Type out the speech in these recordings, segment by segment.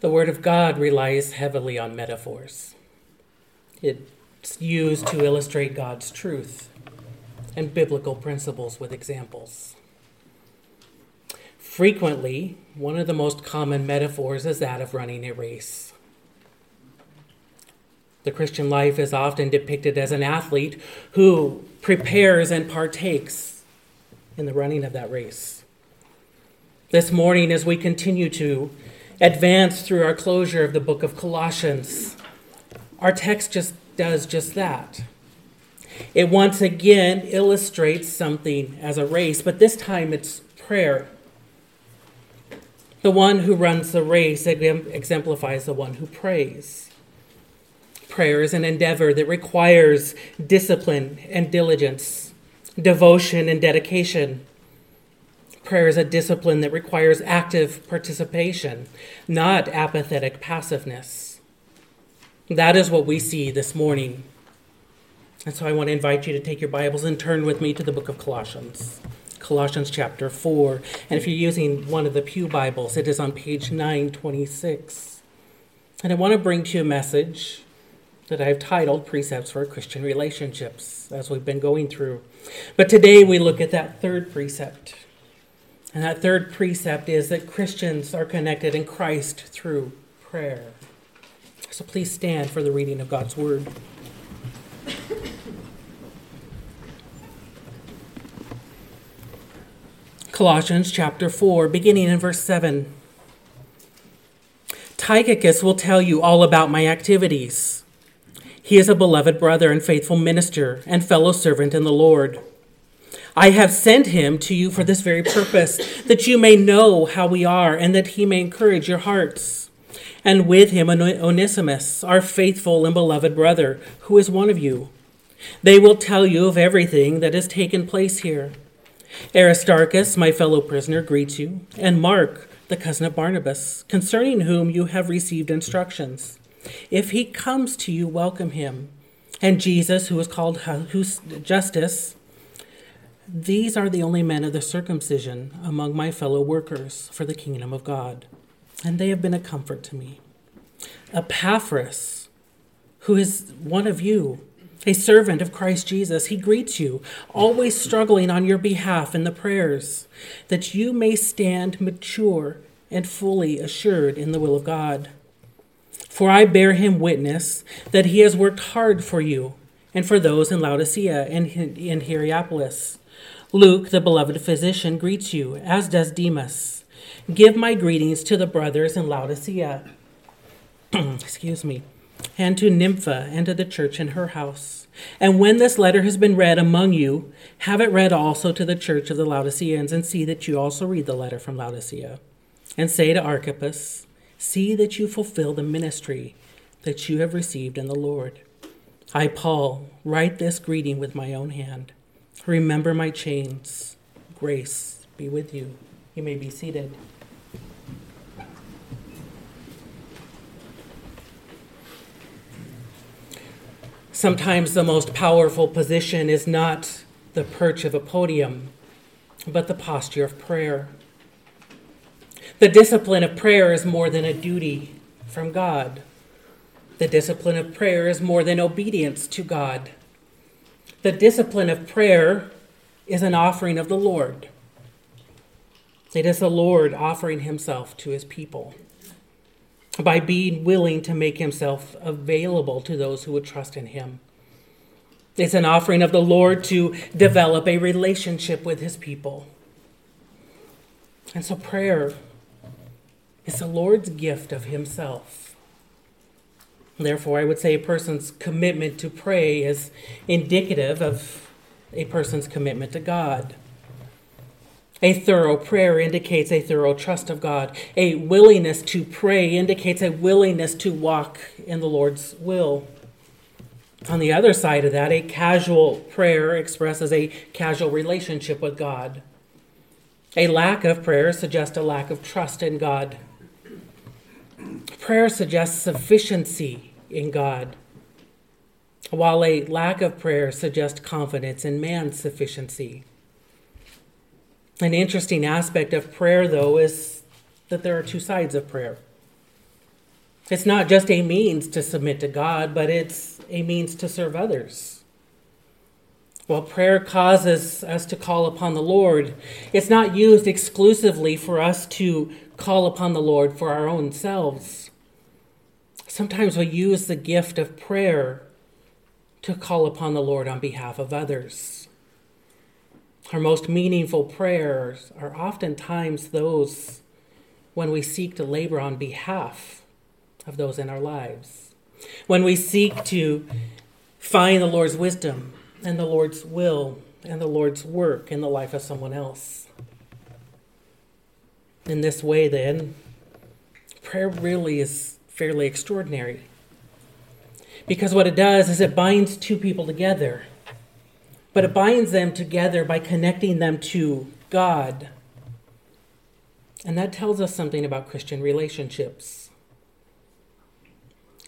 The Word of God relies heavily on metaphors. It's used to illustrate God's truth and biblical principles with examples. Frequently, one of the most common metaphors is that of running a race. The Christian life is often depicted as an athlete who prepares and partakes in the running of that race. This morning, as we continue to advance through our closure of the book of Colossians, our text just does just that. It once again illustrates something as a race, but this time it's prayer. The one who runs the race exemplifies the one who prays. Prayer is an endeavor that requires discipline and diligence, devotion and dedication. Prayer is a discipline that requires active participation, not apathetic passiveness. That is what we see this morning. And so I want to invite you to take your Bibles and turn with me to the book of Colossians. Colossians chapter 4. And if you're using one of the Pew Bibles, it is on page 926. And I want to bring to you a message that I've titled Precepts for Christian Relationships, as we've been going through. But today we look at that third precept. And that third precept is that Christians are connected in Christ through prayer. So please stand for the reading of God's Word. Colossians chapter 4, beginning in verse 7. Tychicus will tell you all about my activities. He is a beloved brother and faithful minister and fellow servant in the Lord. I have sent him to you for this very purpose, that you may know how we are and that he may encourage your hearts. And with him Onesimus, our faithful and beloved brother, who is one of you. They will tell you of everything that has taken place here. Aristarchus, my fellow prisoner, greets you, and Mark, the cousin of Barnabas, concerning whom you have received instructions. If he comes to you, welcome him. And Jesus, who is called Justus, these are the only men of the circumcision among my fellow workers for the kingdom of God, and they have been a comfort to me. Epaphras, who is one of you, a servant of Christ Jesus. He greets you, always struggling on your behalf in the prayers, that you may stand mature and fully assured in the will of God. For I bear him witness that he has worked hard for you and for those in Laodicea and in Hierapolis. Luke, the beloved physician, greets you, as does Demas. Give my greetings to the brothers in Laodicea. Excuse me and to Nympha and to the church in her house. And when this letter has been read among you, have it read also to the church of the Laodiceans, and see that you also read the letter from Laodicea. And say to Archippus, See that you fulfill the ministry that you have received in the Lord. I, Paul, write this greeting with my own hand. Remember my chains. Grace be with you. You may be seated. Sometimes the most powerful position is not the perch of a podium, but the posture of prayer. The discipline of prayer is more than a duty from God. The discipline of prayer is more than obedience to God. The discipline of prayer is an offering of the Lord. It is the Lord offering himself to his people by being willing to make himself available to those who would trust in him. It's an offering of the Lord to develop a relationship with his people. And so prayer is the Lord's gift of himself. Therefore, I would say a person's commitment to pray is indicative of a person's commitment to God. A thorough prayer indicates a thorough trust of God. A willingness to pray indicates a willingness to walk in the Lord's will. On the other side of that, a casual prayer expresses a casual relationship with God. A lack of prayer suggests a lack of trust in God. Prayer suggests sufficiency in God, while a lack of prayer suggests confidence in man's sufficiency. An interesting aspect of prayer, though, is that there are two sides of prayer. It's not just a means to submit to God, but it's a means to serve others. While prayer causes us to call upon the Lord, it's not used exclusively for us to call upon the Lord for our own selves. Sometimes we use the gift of prayer to call upon the Lord on behalf of others. Our most meaningful prayers are oftentimes those when we seek to labor on behalf of those in our lives, when we seek to find the Lord's wisdom and the Lord's will and the Lord's work in the life of someone else. In this way, then, prayer really is fairly extraordinary. Because what it does is it binds two people together, but it binds them together by connecting them to God. And that tells us something about Christian relationships.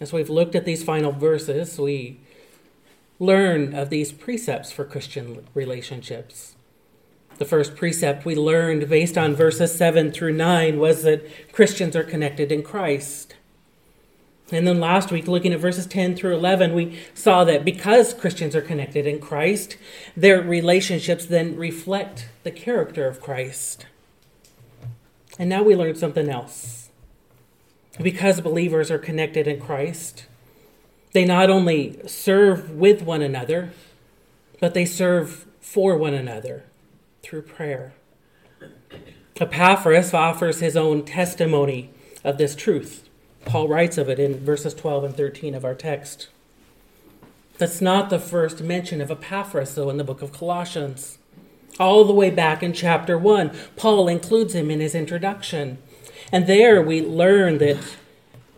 As we've looked at these final verses, we learn of these precepts for Christian relationships. The first precept we learned based on verses 7 through 9 was that Christians are connected in Christ. And then last week, looking at verses 10 through 11, we saw that because Christians are connected in Christ, their relationships then reflect the character of Christ. And now we learn something else. Because believers are connected in Christ, they not only serve with one another, but they serve for one another through prayer. Epaphras offers his own testimony of this truth. Paul writes of it in verses 12 and 13 of our text. That's not the first mention of Epaphras, though, in the book of Colossians. All the way back in chapter 1, Paul includes him in his introduction. And there we learn that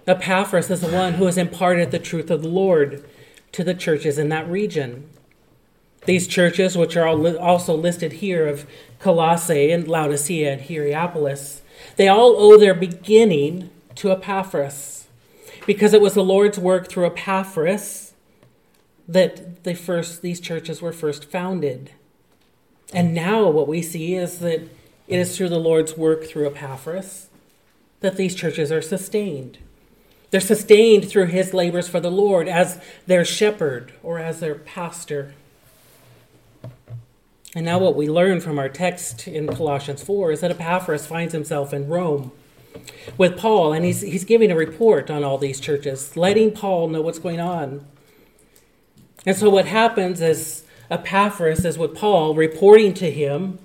Epaphras is the one who has imparted the truth of the Lord to the churches in that region. These churches, which are also listed here of Colossae and Laodicea and Hierapolis, they all owe their beginning to Epaphras because it was the Lord's work through Epaphras that the first these churches were first founded. And now what we see is that it is through the Lord's work through Epaphras that these churches are sustained. They're sustained through his labors for the Lord as their shepherd or as their pastor. And now, what we learn from our text in Colossians 4 is that Epaphras finds himself in Rome with Paul, and he's, he's giving a report on all these churches, letting Paul know what's going on. And so, what happens is Epaphras is with Paul reporting to him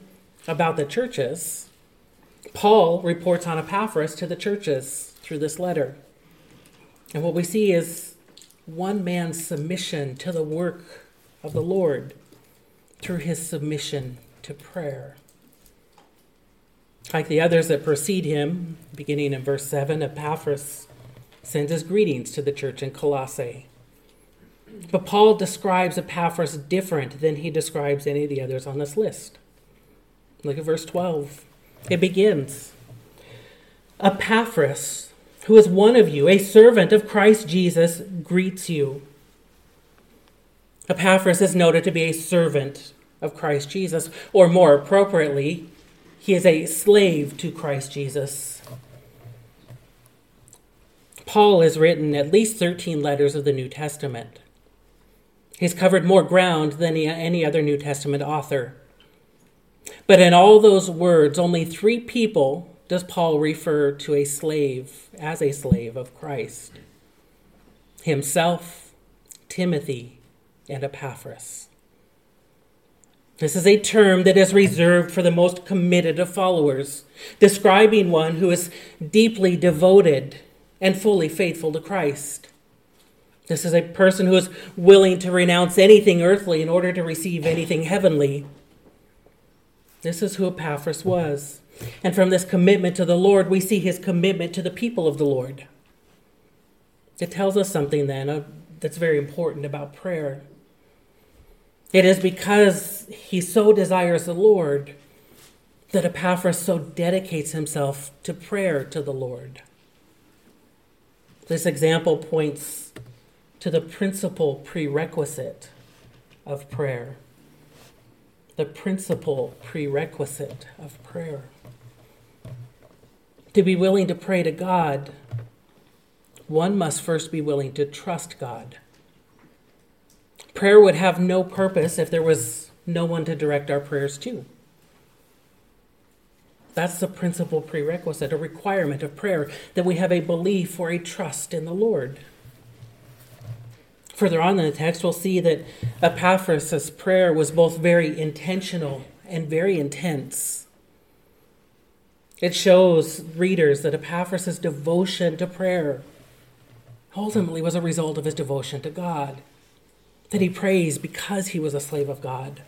about the churches. Paul reports on Epaphras to the churches through this letter. And what we see is one man's submission to the work of the Lord through his submission to prayer. Like the others that precede him, beginning in verse 7, Epaphras sends his greetings to the church in Colossae. But Paul describes Epaphras different than he describes any of the others on this list. Look at verse 12. It begins Epaphras, who is one of you, a servant of Christ Jesus, greets you. Epaphras is noted to be a servant of Christ Jesus, or more appropriately, he is a slave to Christ Jesus. Paul has written at least 13 letters of the New Testament. He's covered more ground than any other New Testament author. But in all those words, only three people does Paul refer to a slave as a slave of Christ? Himself, Timothy, and Epaphras. This is a term that is reserved for the most committed of followers, describing one who is deeply devoted and fully faithful to Christ. This is a person who is willing to renounce anything earthly in order to receive anything heavenly. This is who Epaphras was. And from this commitment to the Lord, we see his commitment to the people of the Lord. It tells us something then uh, that's very important about prayer. It is because he so desires the Lord that Epaphras so dedicates himself to prayer to the Lord. This example points to the principal prerequisite of prayer. The principal prerequisite of prayer to be willing to pray to God one must first be willing to trust God. Prayer would have no purpose if there was no one to direct our prayers to. That's the principal prerequisite, a requirement of prayer, that we have a belief or a trust in the Lord. Further on in the text, we'll see that Epaphras' prayer was both very intentional and very intense. It shows readers that Epaphras' devotion to prayer ultimately was a result of his devotion to God, that he prays because he was a slave of God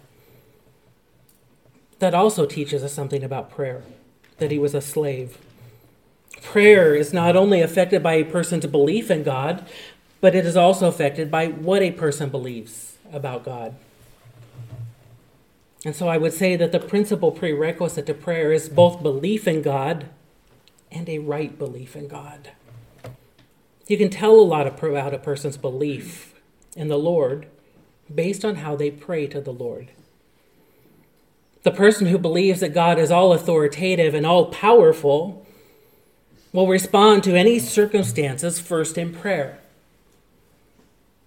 that also teaches us something about prayer that he was a slave. Prayer is not only affected by a person's belief in God, but it is also affected by what a person believes about God. And so I would say that the principal prerequisite to prayer is both belief in God and a right belief in God. You can tell a lot about a person's belief in the Lord based on how they pray to the Lord. The person who believes that God is all authoritative and all powerful will respond to any circumstances first in prayer.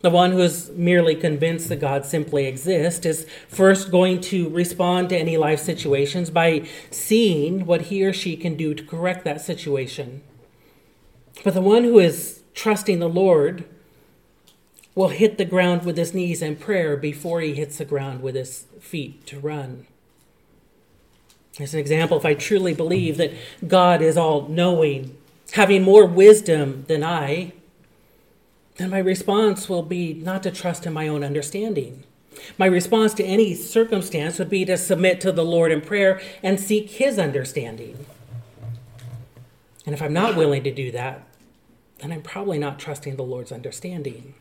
The one who is merely convinced that God simply exists is first going to respond to any life situations by seeing what he or she can do to correct that situation. But the one who is trusting the Lord will hit the ground with his knees in prayer before he hits the ground with his feet to run. As an example, if I truly believe that God is all knowing, having more wisdom than I, then my response will be not to trust in my own understanding. My response to any circumstance would be to submit to the Lord in prayer and seek His understanding. And if I'm not willing to do that, then I'm probably not trusting the Lord's understanding.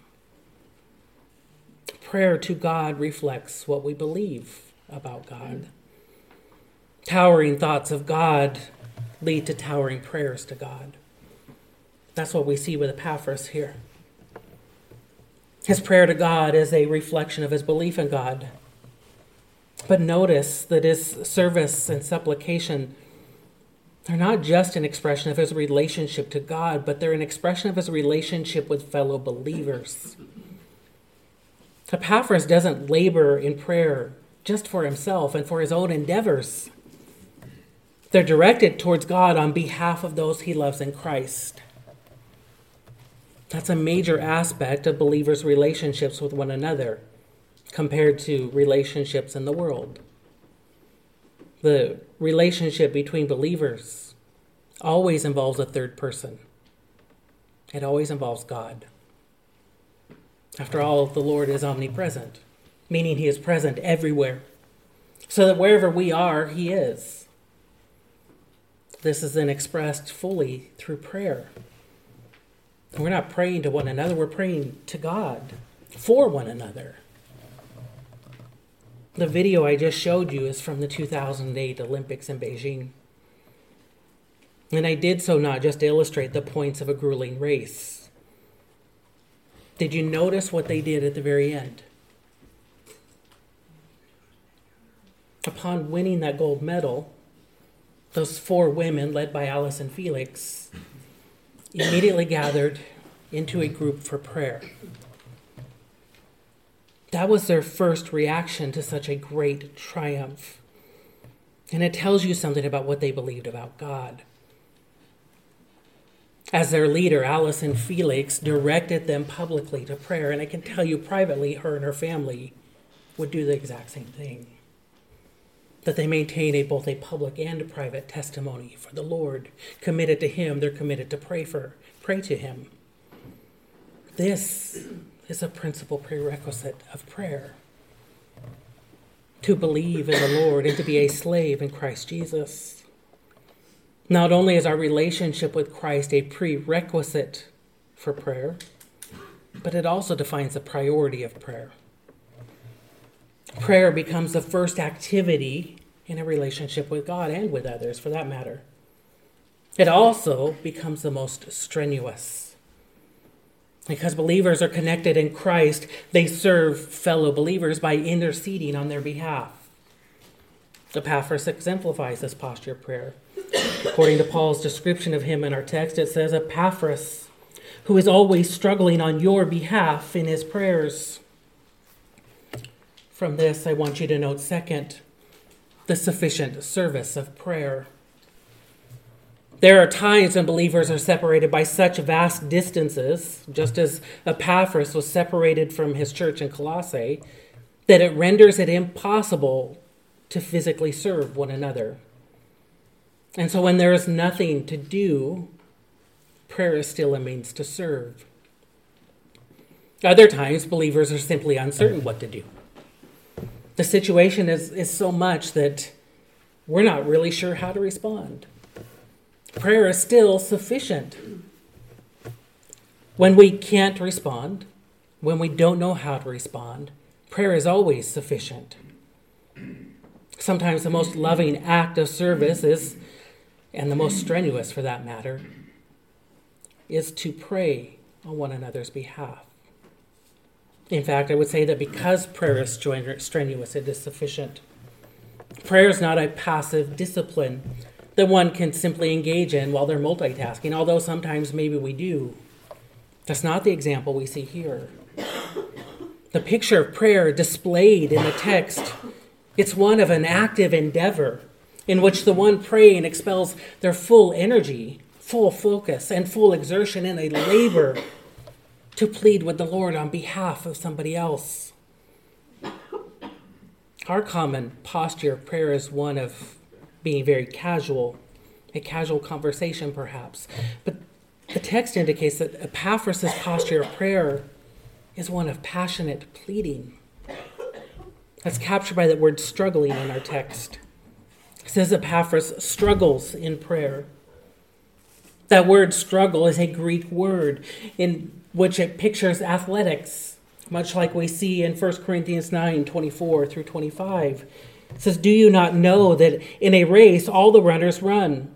Prayer to God reflects what we believe about God. Towering thoughts of God lead to towering prayers to God. That's what we see with Epaphras here. His prayer to God is a reflection of his belief in God. But notice that his service and supplication they're not just an expression of his relationship to God, but they're an expression of his relationship with fellow believers. Epaphras doesn't labor in prayer just for himself and for his own endeavors. They're directed towards God on behalf of those he loves in Christ. That's a major aspect of believers' relationships with one another compared to relationships in the world. The relationship between believers always involves a third person, it always involves God. After all, the Lord is omnipresent, meaning he is present everywhere, so that wherever we are, he is. This is then expressed fully through prayer. We're not praying to one another, we're praying to God for one another. The video I just showed you is from the 2008 Olympics in Beijing. And I did so not just to illustrate the points of a grueling race. Did you notice what they did at the very end? Upon winning that gold medal, those four women, led by Allyson Felix, immediately gathered into a group for prayer. That was their first reaction to such a great triumph. And it tells you something about what they believed about God. As their leader, Allyson Felix, directed them publicly to prayer, and I can tell you privately, her and her family would do the exact same thing that they maintain a, both a public and a private testimony for the Lord. Committed to Him, they're committed to pray for, pray to Him. This is a principal prerequisite of prayer. To believe in the Lord and to be a slave in Christ Jesus. Not only is our relationship with Christ a prerequisite for prayer, but it also defines the priority of prayer. Prayer becomes the first activity in a relationship with God and with others, for that matter. It also becomes the most strenuous. Because believers are connected in Christ, they serve fellow believers by interceding on their behalf. Epaphras exemplifies this posture of prayer. According to Paul's description of him in our text, it says, Epaphras, who is always struggling on your behalf in his prayers. From this, I want you to note second, the sufficient service of prayer. There are times when believers are separated by such vast distances, just as Epaphras was separated from his church in Colossae, that it renders it impossible to physically serve one another. And so, when there is nothing to do, prayer is still a means to serve. Other times, believers are simply uncertain what to do. The situation is, is so much that we're not really sure how to respond. Prayer is still sufficient. When we can't respond, when we don't know how to respond, prayer is always sufficient. Sometimes the most loving act of service is, and the most strenuous for that matter, is to pray on one another's behalf. In fact, I would say that because prayer is strenuous, it is sufficient. Prayer is not a passive discipline that one can simply engage in while they're multitasking, although sometimes maybe we do. That's not the example we see here. The picture of prayer displayed in the text, it's one of an active endeavor in which the one praying expels their full energy, full focus, and full exertion in a labor to plead with the Lord on behalf of somebody else. Our common posture of prayer is one of being very casual, a casual conversation perhaps. But the text indicates that Epaphras' posture of prayer is one of passionate pleading. That's captured by that word struggling in our text. Says Epaphras struggles in prayer. That word struggle is a Greek word in which it pictures athletics, much like we see in 1 Corinthians 9 24 through 25. It says, Do you not know that in a race all the runners run,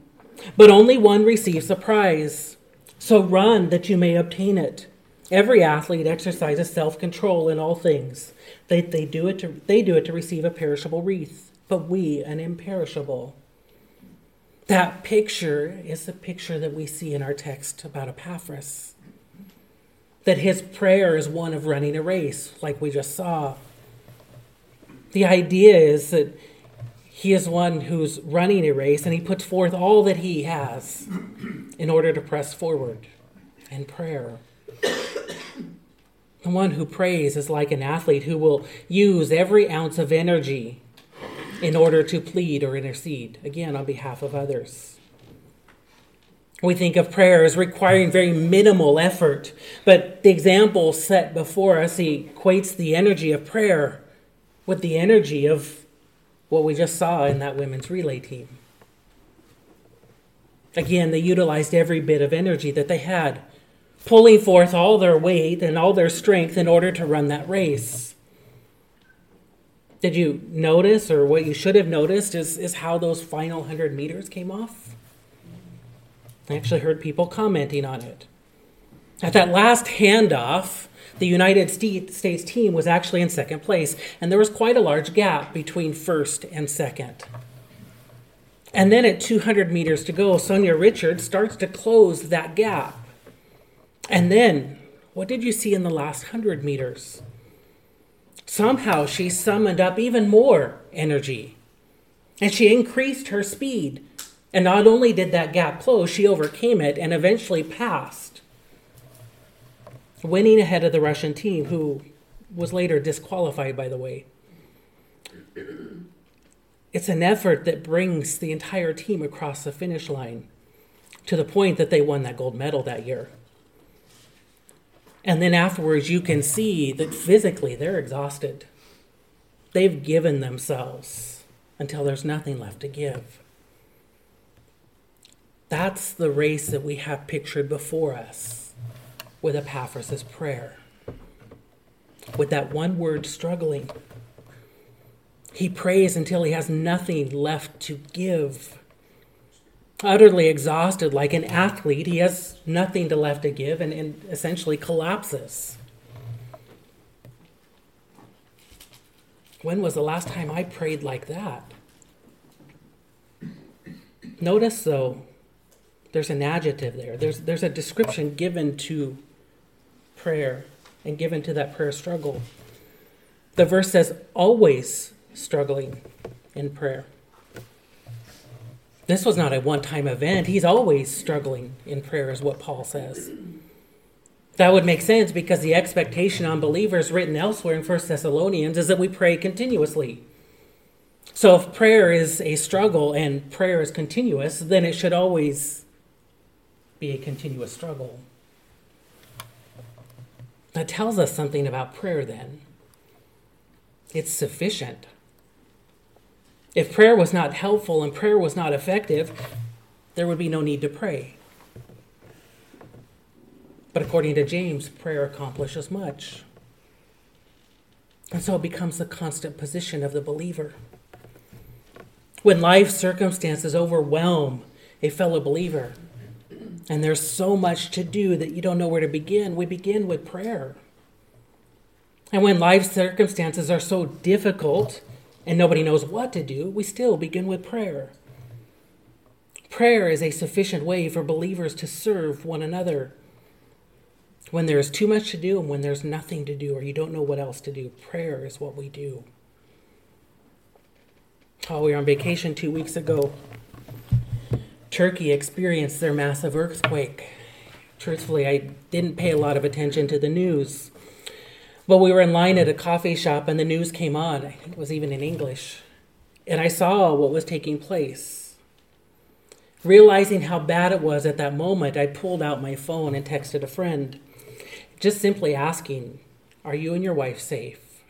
but only one receives a prize? So run that you may obtain it. Every athlete exercises self control in all things. They, they, do it to, they do it to receive a perishable wreath, but we an imperishable. That picture is the picture that we see in our text about Epaphras. That his prayer is one of running a race, like we just saw. The idea is that he is one who's running a race and he puts forth all that he has in order to press forward in prayer. The one who prays is like an athlete who will use every ounce of energy in order to plead or intercede, again, on behalf of others. We think of prayer as requiring very minimal effort, but the example set before us equates the energy of prayer with the energy of what we just saw in that women's relay team. Again, they utilized every bit of energy that they had, pulling forth all their weight and all their strength in order to run that race. Did you notice, or what you should have noticed, is, is how those final 100 meters came off? I actually heard people commenting on it. At that last handoff, the United States team was actually in second place, and there was quite a large gap between first and second. And then at 200 meters to go, Sanya Richards starts to close that gap. And then, what did you see in the last 100 meters? Somehow she summoned up even more energy and she increased her speed. And not only did that gap close, she overcame it and eventually passed winning ahead of the Russian team, who was later disqualified, by the way. It's an effort that brings the entire team across the finish line to the point that they won that gold medal that year. And then afterwards, you can see that physically they're exhausted. They've given themselves until there's nothing left to give. That's the race that we have pictured before us with Epaphras' prayer. With that one word, struggling. He prays until he has nothing left to give. Utterly exhausted, like an athlete, he has nothing to left to give and, and essentially collapses. When was the last time I prayed like that? Notice, though, There's an adjective there. There's, there's a description given to prayer and given to that prayer struggle. The verse says, always struggling in prayer. This was not a one time event. He's always struggling in prayer, is what Paul says. That would make sense because the expectation on believers written elsewhere in 1 Thessalonians is that we pray continuously. So if prayer is a struggle and prayer is continuous, then it should always be a continuous struggle. That tells us something about prayer then. It's sufficient. If prayer was not helpful and prayer was not effective, there would be no need to pray. But according to James, prayer accomplishes much. And so it becomes the constant position of the believer. When life circumstances overwhelm a fellow believer, and there's so much to do that you don't know where to begin, we begin with prayer. And when life circumstances are so difficult and nobody knows what to do, we still begin with prayer. Prayer is a sufficient way for believers to serve one another. When there is too much to do and when there's nothing to do or you don't know what else to do, prayer is what we do. Oh, we were on vacation two weeks ago. Turkey experienced their massive earthquake. Truthfully, I didn't pay a lot of attention to the news. But we were in line at a coffee shop and the news came on. I think it was even in English. And I saw what was taking place. Realizing how bad it was at that moment, I pulled out my phone and texted a friend, just simply asking, Are you and your wife safe?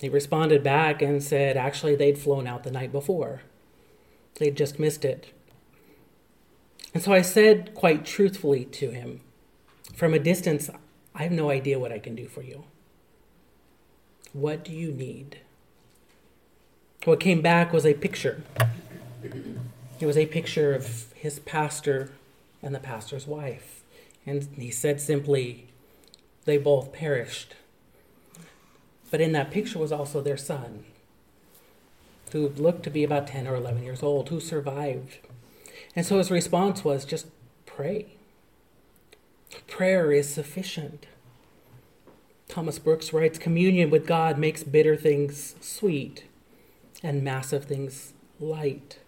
He responded back and said actually they'd flown out the night before. They'd just missed it. And so I said quite truthfully to him, from a distance, I have no idea what I can do for you. What do you need? What came back was a picture. It was a picture of his pastor and the pastor's wife. And he said simply, They both perished. But in that picture was also their son, who looked to be about 10 or 11 years old, who survived. And so his response was just pray. Prayer is sufficient. Thomas Brooks writes Communion with God makes bitter things sweet and massive things light.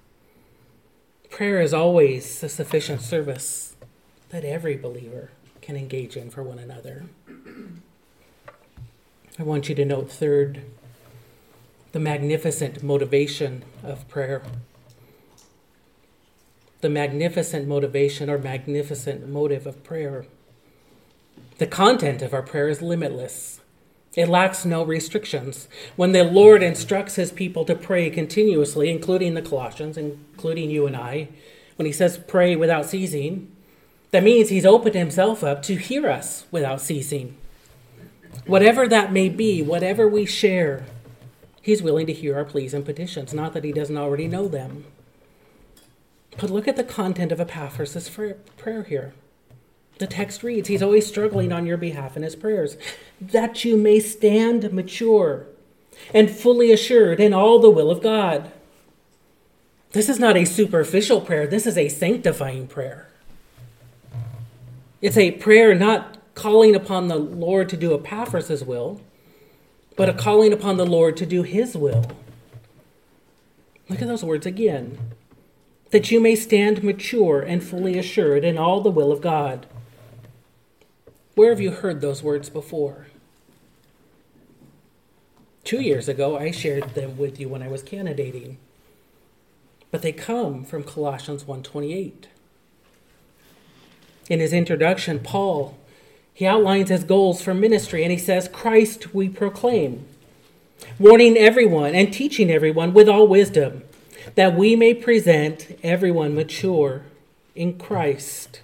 Prayer is always a sufficient service that every believer can engage in for one another. I want you to note, third, the magnificent motivation of prayer. The magnificent motivation or magnificent motive of prayer. The content of our prayer is limitless. It lacks no restrictions. When the Lord instructs his people to pray continuously, including the Colossians, including you and I, when he says pray without ceasing, that means he's opened himself up to hear us without ceasing. Whatever that may be, whatever we share, He's willing to hear our pleas and petitions. Not that He doesn't already know them. But look at the content of Epaphras' prayer here. The text reads, He's always struggling on your behalf in his prayers, that you may stand mature and fully assured in all the will of God. This is not a superficial prayer, this is a sanctifying prayer. It's a prayer not calling upon the Lord to do Epaphras' will, but a calling upon the Lord to do his will. Look at those words again. That you may stand mature and fully assured in all the will of God. Where have you heard those words before? Two years ago, I shared them with you when I was candidating. But they come from Colossians 1:28. In his introduction, Paul he outlines his goals for ministry and he says, Christ we proclaim, warning everyone and teaching everyone with all wisdom, that we may present everyone mature in Christ.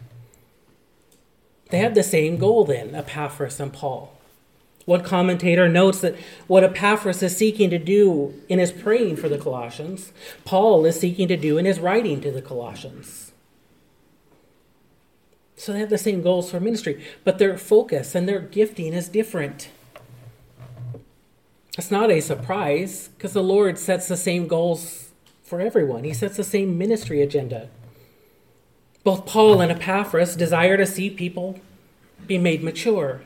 They have the same goal then, Epaphras and Paul. One commentator notes that what Epaphras is seeking to do in his praying for the Colossians, Paul is seeking to do in his writing to the Colossians. So they have the same goals for ministry, but their focus and their gifting is different. It's not a surprise because the Lord sets the same goals for everyone, He sets the same ministry agenda. Both Paul and Epaphras desire to see people be made mature.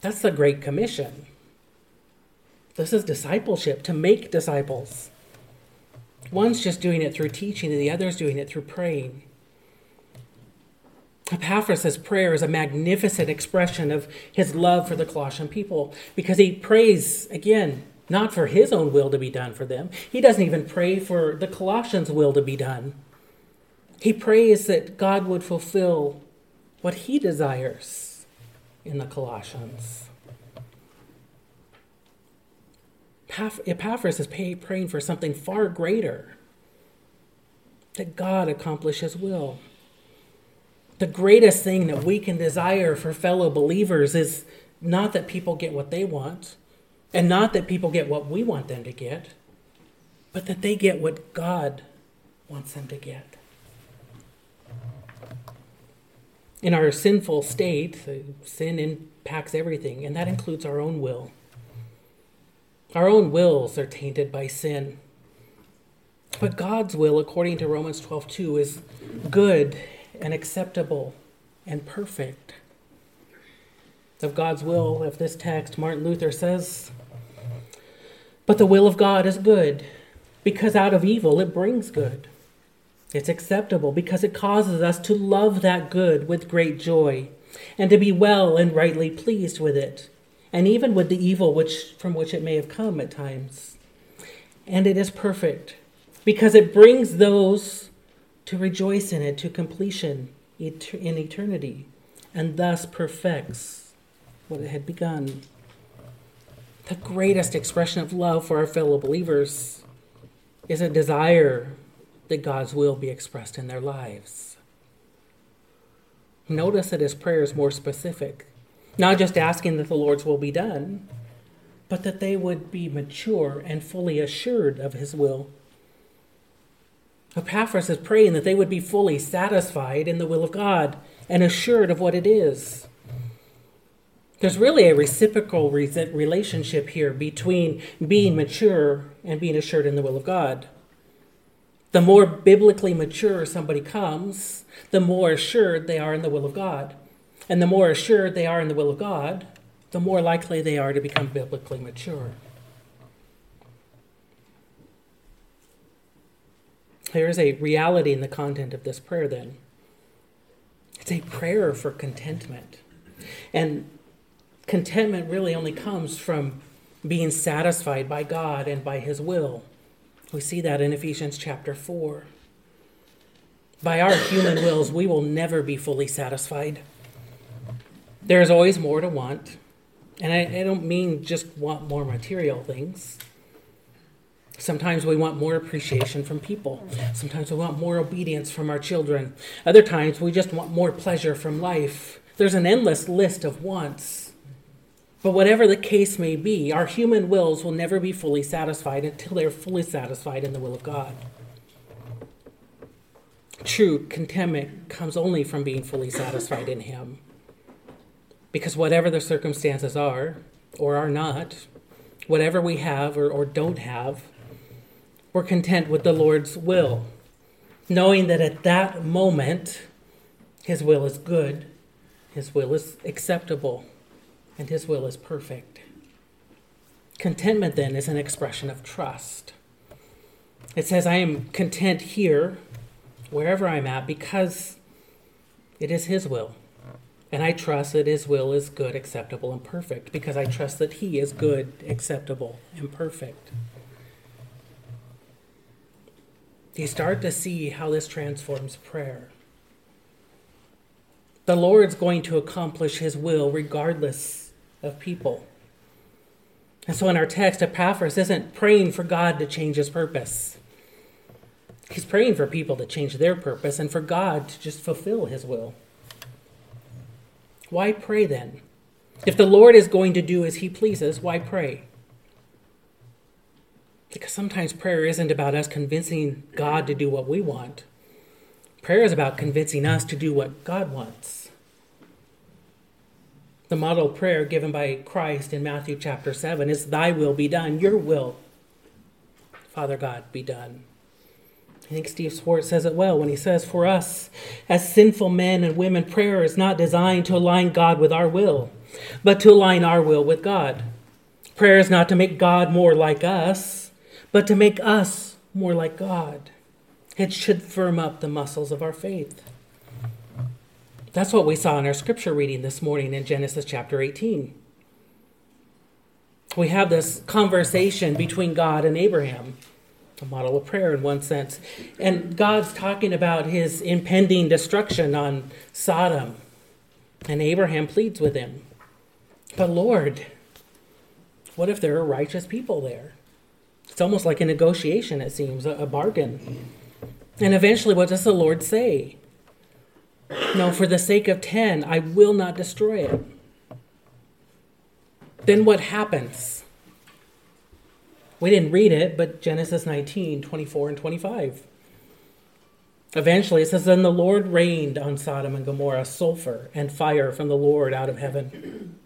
That's the Great Commission. This is discipleship, to make disciples. One's just doing it through teaching, and the other's doing it through praying. Epaphras' prayer is a magnificent expression of his love for the Colossian people because he prays, again, not for his own will to be done for them. He doesn't even pray for the Colossians' will to be done. He prays that God would fulfill what he desires in the Colossians. Epaphras is praying for something far greater that God accomplish his will. The greatest thing that we can desire for fellow believers is not that people get what they want, and not that people get what we want them to get, but that they get what God wants them to get. In our sinful state, sin impacts everything, and that includes our own will. Our own wills are tainted by sin. But God's will, according to Romans 12:2, is good and acceptable and perfect. Of God's will, of this text, Martin Luther says, But the will of God is good, because out of evil it brings good. It's acceptable because it causes us to love that good with great joy and to be well and rightly pleased with it, and even with the evil which, from which it may have come at times. And it is perfect because it brings those to rejoice in it to completion in eternity, and thus perfects what it had begun. The greatest expression of love for our fellow believers is a desire that God's will be expressed in their lives. Notice that his prayer is more specific, not just asking that the Lord's will be done, but that they would be mature and fully assured of his will Epaphras is praying that they would be fully satisfied in the will of God and assured of what it is. There's really a reciprocal relationship here between being mature and being assured in the will of God. The more biblically mature somebody comes, the more assured they are in the will of God. And the more assured they are in the will of God, the more likely they are to become biblically mature. There is a reality in the content of this prayer, then. It's a prayer for contentment. And contentment really only comes from being satisfied by God and by His will. We see that in Ephesians chapter 4. By our human wills, we will never be fully satisfied. There is always more to want. And I, I don't mean just want more material things. Sometimes we want more appreciation from people. Sometimes we want more obedience from our children. Other times we just want more pleasure from life. There's an endless list of wants. But whatever the case may be, our human wills will never be fully satisfied until they're fully satisfied in the will of God. True contentment comes only from being fully satisfied in Him. Because whatever the circumstances are, or are not, whatever we have or, or don't have, we're content with the Lord's will, knowing that at that moment, His will is good, His will is acceptable, and His will is perfect. Contentment, then, is an expression of trust. It says, I am content here, wherever I'm at, because it is His will. And I trust that His will is good, acceptable, and perfect, because I trust that He is good, acceptable, and perfect. you start to see how this transforms prayer. The Lord's going to accomplish his will regardless of people. And so in our text, Epaphras isn't praying for God to change his purpose. He's praying for people to change their purpose and for God to just fulfill his will. Why pray then? If the Lord is going to do as he pleases, why pray? Because sometimes prayer isn't about us convincing God to do what we want. Prayer is about convincing us to do what God wants. The model prayer given by Christ in Matthew chapter 7 is Thy will be done, your will, Father God, be done. I think Steve Swartz says it well when he says, For us, as sinful men and women, prayer is not designed to align God with our will, but to align our will with God. Prayer is not to make God more like us, but to make us more like God. It should firm up the muscles of our faith. That's what we saw in our scripture reading this morning in Genesis chapter 18. We have this conversation between God and Abraham, a model of prayer in one sense. And God's talking about his impending destruction on Sodom. And Abraham pleads with him. But Lord, what if there are righteous people there? It's almost like a negotiation, it seems, a, bargain. And eventually, what does the Lord say? No, for the sake of 10, I will not destroy it. Then what happens? We didn't read it, but Genesis 19, 24 and 25. Eventually, it says, Then the Lord rained on Sodom and Gomorrah sulfur and fire from the Lord out of heaven.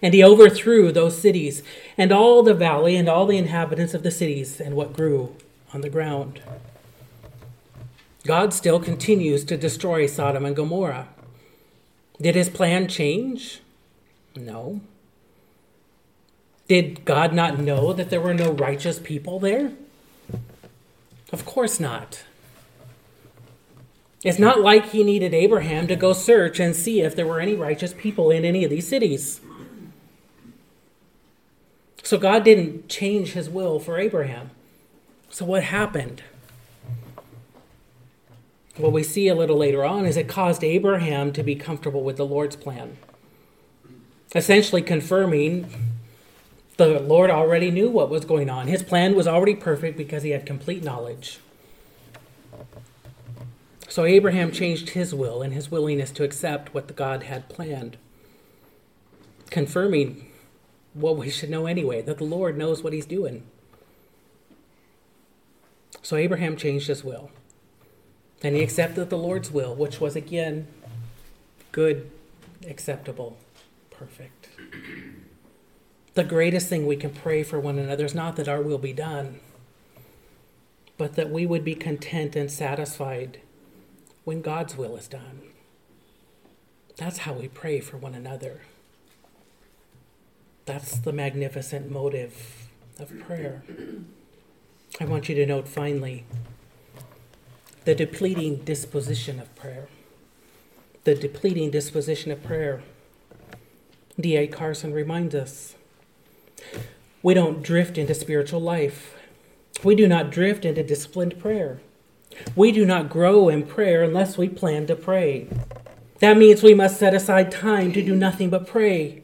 And he overthrew those cities, and all the valley, and all the inhabitants of the cities, and what grew on the ground. God still continues to destroy Sodom and Gomorrah. Did his plan change? No. Did God not know that there were no righteous people there? Of course not. It's not like he needed Abraham to go search and see if there were any righteous people in any of these cities. So God didn't change his will for Abraham. So what happened? What we see a little later on is it caused Abraham to be comfortable with the Lord's plan, essentially confirming the Lord already knew what was going on. His plan was already perfect because he had complete knowledge. So Abraham changed his will and his willingness to accept what the God had planned, confirming what we should know anyway that the Lord knows what he's doing. So Abraham changed his will. And he accepted the Lord's will, which was again good, acceptable, perfect. The greatest thing we can pray for one another is not that our will be done, but that we would be content and satisfied when God's will is done. That's how we pray for one another. That's the magnificent motive of prayer. I want you to note finally the depleting disposition of prayer. The depleting disposition of prayer. D.A. Carson reminds us we don't drift into spiritual life. We do not drift into disciplined prayer. We do not grow in prayer unless we plan to pray. That means we must set aside time to do nothing but pray.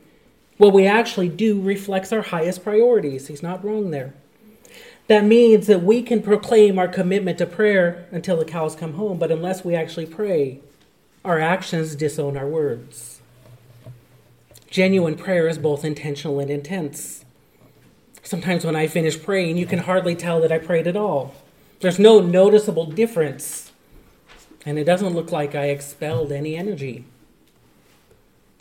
What we actually do reflects our highest priorities. He's not wrong there. That means that we can proclaim our commitment to prayer until the cows come home, but unless we actually pray, our actions disown our words. Genuine prayer is both intentional and intense. Sometimes when I finish praying, you can hardly tell that I prayed at all. There's no noticeable difference. And it doesn't look like I expelled any energy.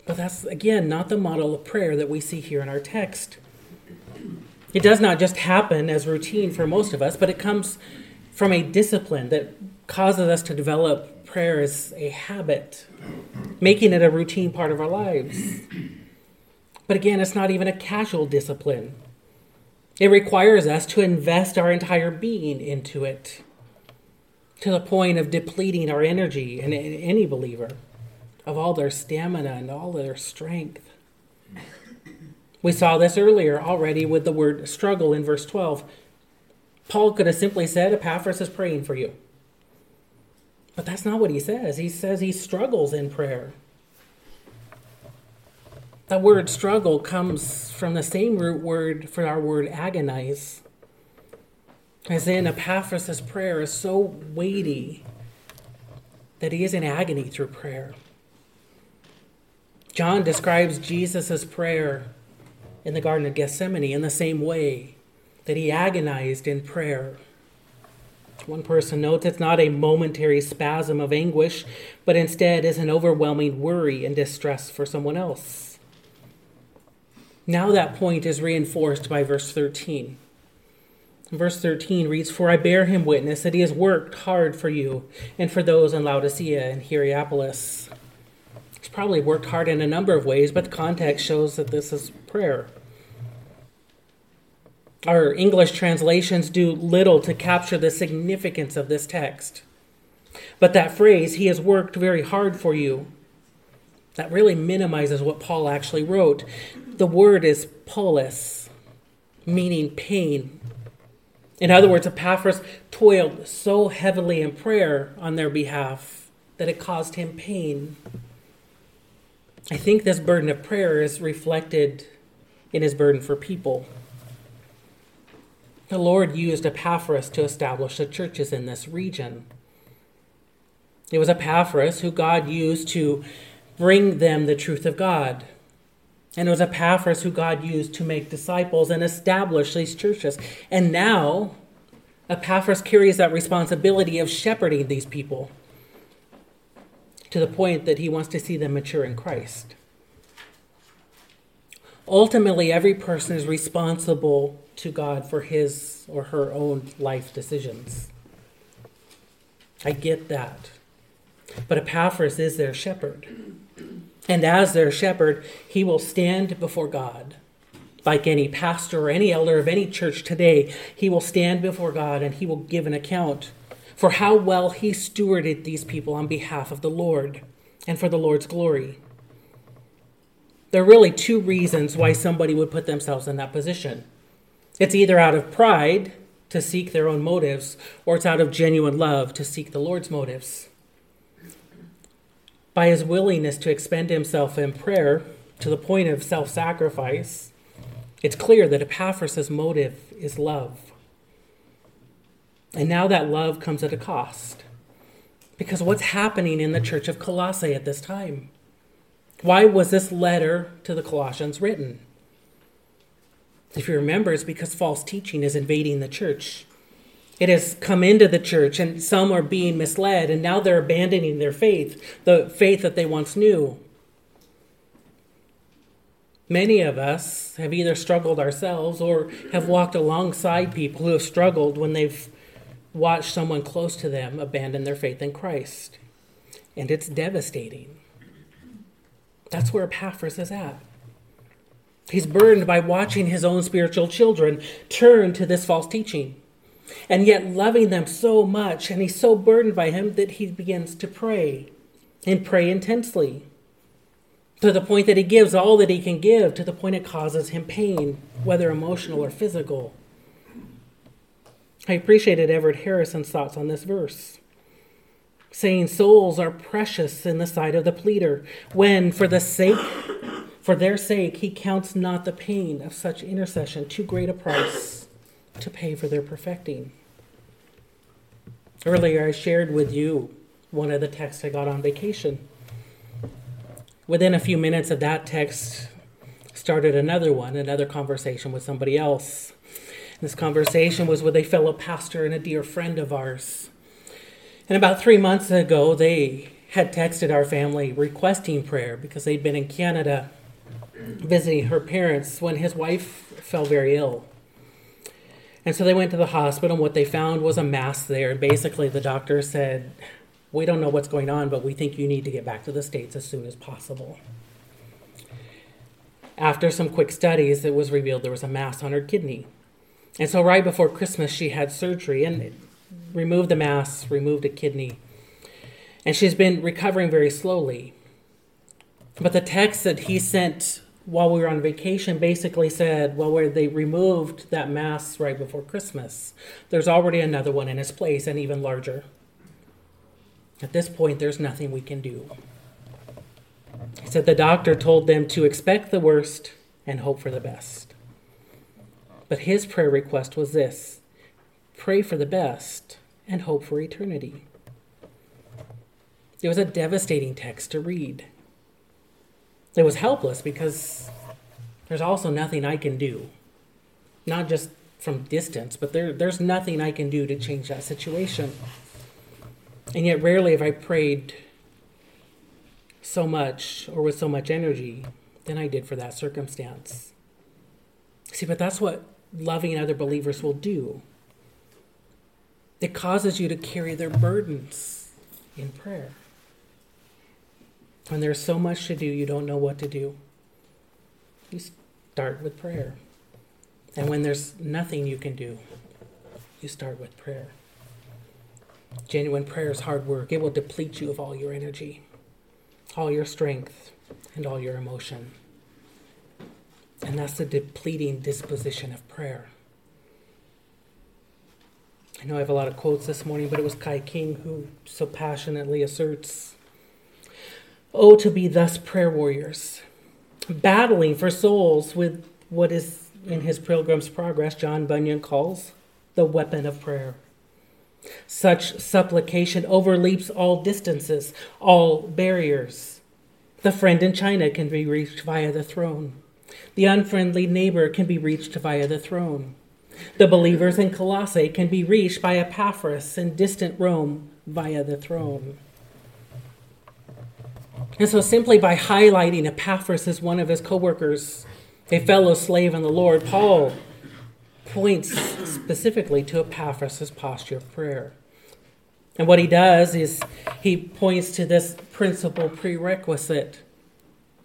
But that's, again, not the model of prayer that we see here in our text. It does not just happen as routine for most of us, but it comes from a discipline that causes us to develop prayer as a habit, making it a routine part of our lives. But again, it's not even a casual discipline. It requires us to invest our entire being into it to the point of depleting our energy and any believer of all their stamina and all their strength. We saw this earlier already with the word struggle in verse 12. Paul could have simply said, Epaphras is praying for you. But that's not what he says. He says he struggles in prayer. The word struggle comes from the same root word for our word agonize. As in, Epaphras' prayer is so weighty that he is in agony through prayer. John describes Jesus' prayer in the Garden of Gethsemane in the same way that he agonized in prayer. One person notes it's not a momentary spasm of anguish, but instead is an overwhelming worry and distress for someone else. Now that point is reinforced by verse 13. Verse 13 reads, For I bear him witness that he has worked hard for you and for those in Laodicea and Hierapolis. He's probably worked hard in a number of ways, but the context shows that this is prayer. Our English translations do little to capture the significance of this text. But that phrase, he has worked very hard for you, that really minimizes what Paul actually wrote. The word is ponos, meaning pain. In other words, Epaphras toiled so heavily in prayer on their behalf that it caused him pain. I think this burden of prayer is reflected in his burden for people. The Lord used Epaphras to establish the churches in this region. It was Epaphras who God used to bring them the truth of God. And it was Epaphras who God used to make disciples and establish these churches. And now, Epaphras carries that responsibility of shepherding these people to the point that he wants to see them mature in Christ. Ultimately, every person is responsible to God for his or her own life decisions. I get that. But Epaphras is their shepherd. And as their shepherd, he will stand before God. Like any pastor or any elder of any church today, he will stand before God and he will give an account for how well he stewarded these people on behalf of the Lord and for the Lord's glory. There are really two reasons why somebody would put themselves in that position. It's either out of pride to seek their own motives, or it's out of genuine love to seek the Lord's motives. By his willingness to expend himself in prayer to the point of self sacrifice, it's clear that Epaphras' motive is love. And now that love comes at a cost. Because what's happening in the church of Colossae at this time? Why was this letter to the Colossians written? If you remember, it's because false teaching is invading the church. It has come into the church, and some are being misled, and now they're abandoning their faith, the faith that they once knew. Many of us have either struggled ourselves or have walked alongside people who have struggled when they've watched someone close to them abandon their faith in Christ. And it's devastating. That's where Epaphras is at. He's burdened by watching his own spiritual children turn to this false teaching, and yet loving them so much, and he's so burdened by him that he begins to pray and pray intensely to the point that he gives all that he can give, to the point it causes him pain, whether emotional or physical. I appreciated Everett Harrison's thoughts on this verse, saying souls are precious in the sight of the pleader when, for the sake for their sake, he counts not the pain of such intercession too great a price to pay for their perfecting. Earlier, I shared with you one of the texts I got on vacation. Within a few minutes of that text, started another one, another conversation with somebody else. This conversation was with a fellow pastor and a dear friend of ours. And about three months ago, they had texted our family requesting prayer because they'd been in Canada visiting her parents when his wife fell very ill. And so they went to the hospital, and what they found was a mass there. Basically, the doctor said, We don't know what's going on, but we think you need to get back to the States as soon as possible. After some quick studies, it was revealed there was a mass on her kidney. And so, right before Christmas, she had surgery and removed the mass, removed a kidney. And she's been recovering very slowly. But the text that he sent while we were on vacation basically said, well, where they removed that mass right before Christmas, there's already another one in its place and even larger. At this point, there's nothing we can do. He said the doctor told them to expect the worst and hope for the best. But his prayer request was this pray for the best and hope for eternity. It was a devastating text to read. It was helpless because there's also nothing I can do. Not just from distance, but there, there's nothing I can do to change that situation. And yet, rarely have I prayed so much or with so much energy than I did for that circumstance. See, but that's what loving other believers will do. It causes you to carry their burdens in prayer. When there's so much to do, you don't know what to do. You start with prayer. And when there's nothing you can do, you start with prayer. Genuine prayer is hard work. It will deplete you of all your energy, all your strength, and all your emotion. And that's the depleting disposition of prayer. I know I have a lot of quotes this morning, but it was Guy King who so passionately asserts Oh, to be thus prayer warriors, battling for souls with what is in his Pilgrim's Progress, John Bunyan calls the weapon of prayer. Such supplication overleaps all distances, all barriers. The friend in China can be reached via the throne. The unfriendly neighbor can be reached via the throne. The believers in Colossae can be reached by Epaphras in distant Rome via the throne. And so, simply by highlighting Epaphras as one of his co workers, a fellow slave in the Lord, Paul points specifically to Epaphras' posture of prayer. And what he does is he points to this principal prerequisite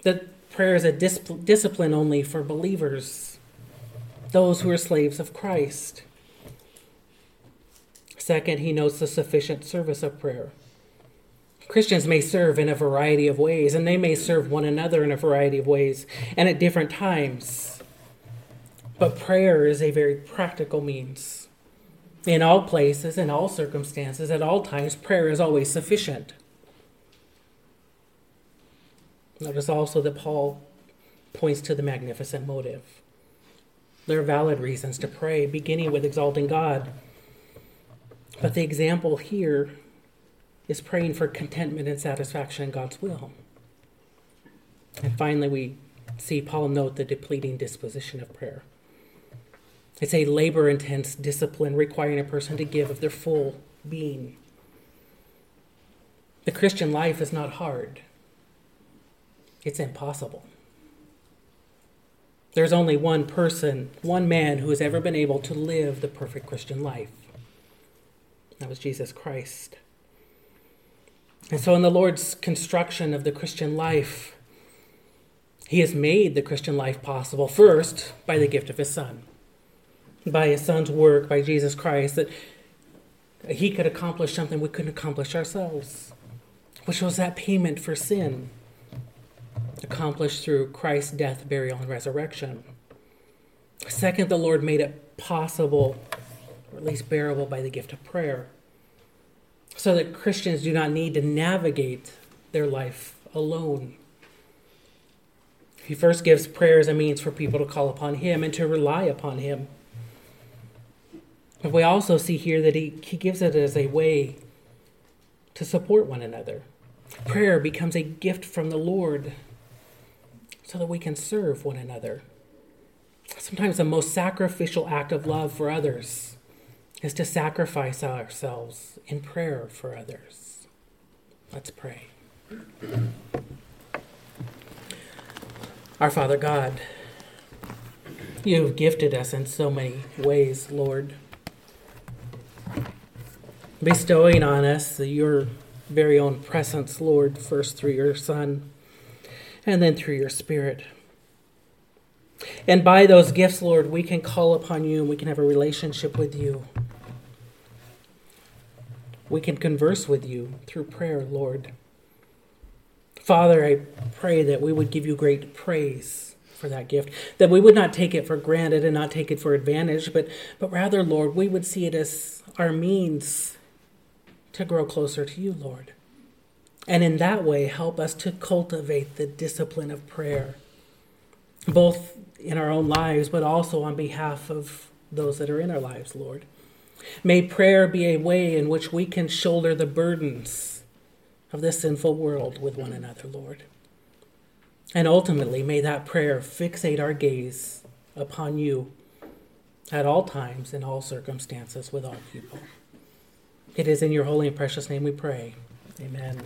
that prayer is a dis- discipline only for believers, those who are slaves of Christ. Second, he notes the sufficient service of prayer. Christians may serve in a variety of ways, and they may serve one another in a variety of ways and at different times. But prayer is a very practical means. In all places, in all circumstances, at all times, prayer is always sufficient. Notice also that Paul points to the magnificent motive. There are valid reasons to pray, beginning with exalting God. But the example here is praying for contentment and satisfaction in God's will. And finally, we see Paul note the depleting disposition of prayer. It's a labor intense discipline requiring a person to give of their full being. The Christian life is not hard, it's impossible. There's only one person, one man who has ever been able to live the perfect Christian life. That was Jesus Christ. And so, in the Lord's construction of the Christian life, He has made the Christian life possible first by the gift of His Son, by His Son's work, by Jesus Christ, that He could accomplish something we couldn't accomplish ourselves, which was that payment for sin, accomplished through Christ's death, burial, and resurrection. Second, the Lord made it possible, or at least bearable, by the gift of prayer so that Christians do not need to navigate their life alone. He first gives prayer as a means for people to call upon Him and to rely upon Him. But we also see here that he, he gives it as a way to support one another. Prayer becomes a gift from the Lord so that we can serve one another. Sometimes the most sacrificial act of love for others is to sacrifice ourselves in prayer for others. Let's pray. Our Father God, you have gifted us in so many ways, Lord, bestowing on us your very own presence, Lord, first through your Son and then through your Spirit. And by those gifts, Lord, we can call upon you and we can have a relationship with you. We can converse with you through prayer, Lord. Father, I pray that we would give you great praise for that gift, that we would not take it for granted and not take it for advantage, but, but rather, Lord, we would see it as our means to grow closer to you, Lord. And in that way, help us to cultivate the discipline of prayer, both in our own lives, but also on behalf of those that are in our lives, Lord. May prayer be a way in which we can shoulder the burdens of this sinful world with one another, Lord. And ultimately, may that prayer fixate our gaze upon you at all times, in all circumstances, with all people. It is in your holy and precious name we pray. Amen.